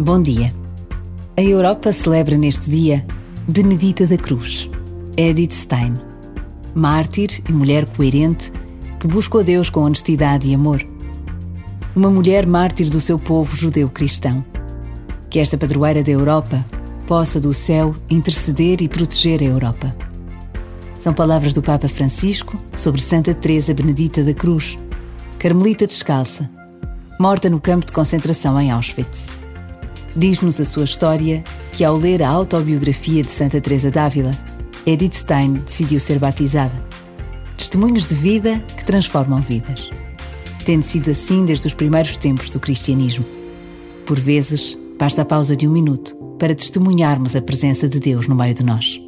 Bom dia. A Europa celebra neste dia Benedita da Cruz, Edith Stein, mártir e mulher coerente que buscou Deus com honestidade e amor. Uma mulher mártir do seu povo judeu-cristão. Que esta padroeira da Europa possa do céu interceder e proteger a Europa. São palavras do Papa Francisco sobre Santa Teresa Benedita da Cruz, carmelita descalça, morta no campo de concentração em Auschwitz. Diz-nos a sua história que, ao ler a autobiografia de Santa Teresa d'Ávila, Edith Stein decidiu ser batizada. Testemunhos de vida que transformam vidas. Tendo sido assim desde os primeiros tempos do cristianismo. Por vezes, basta a pausa de um minuto para testemunharmos a presença de Deus no meio de nós.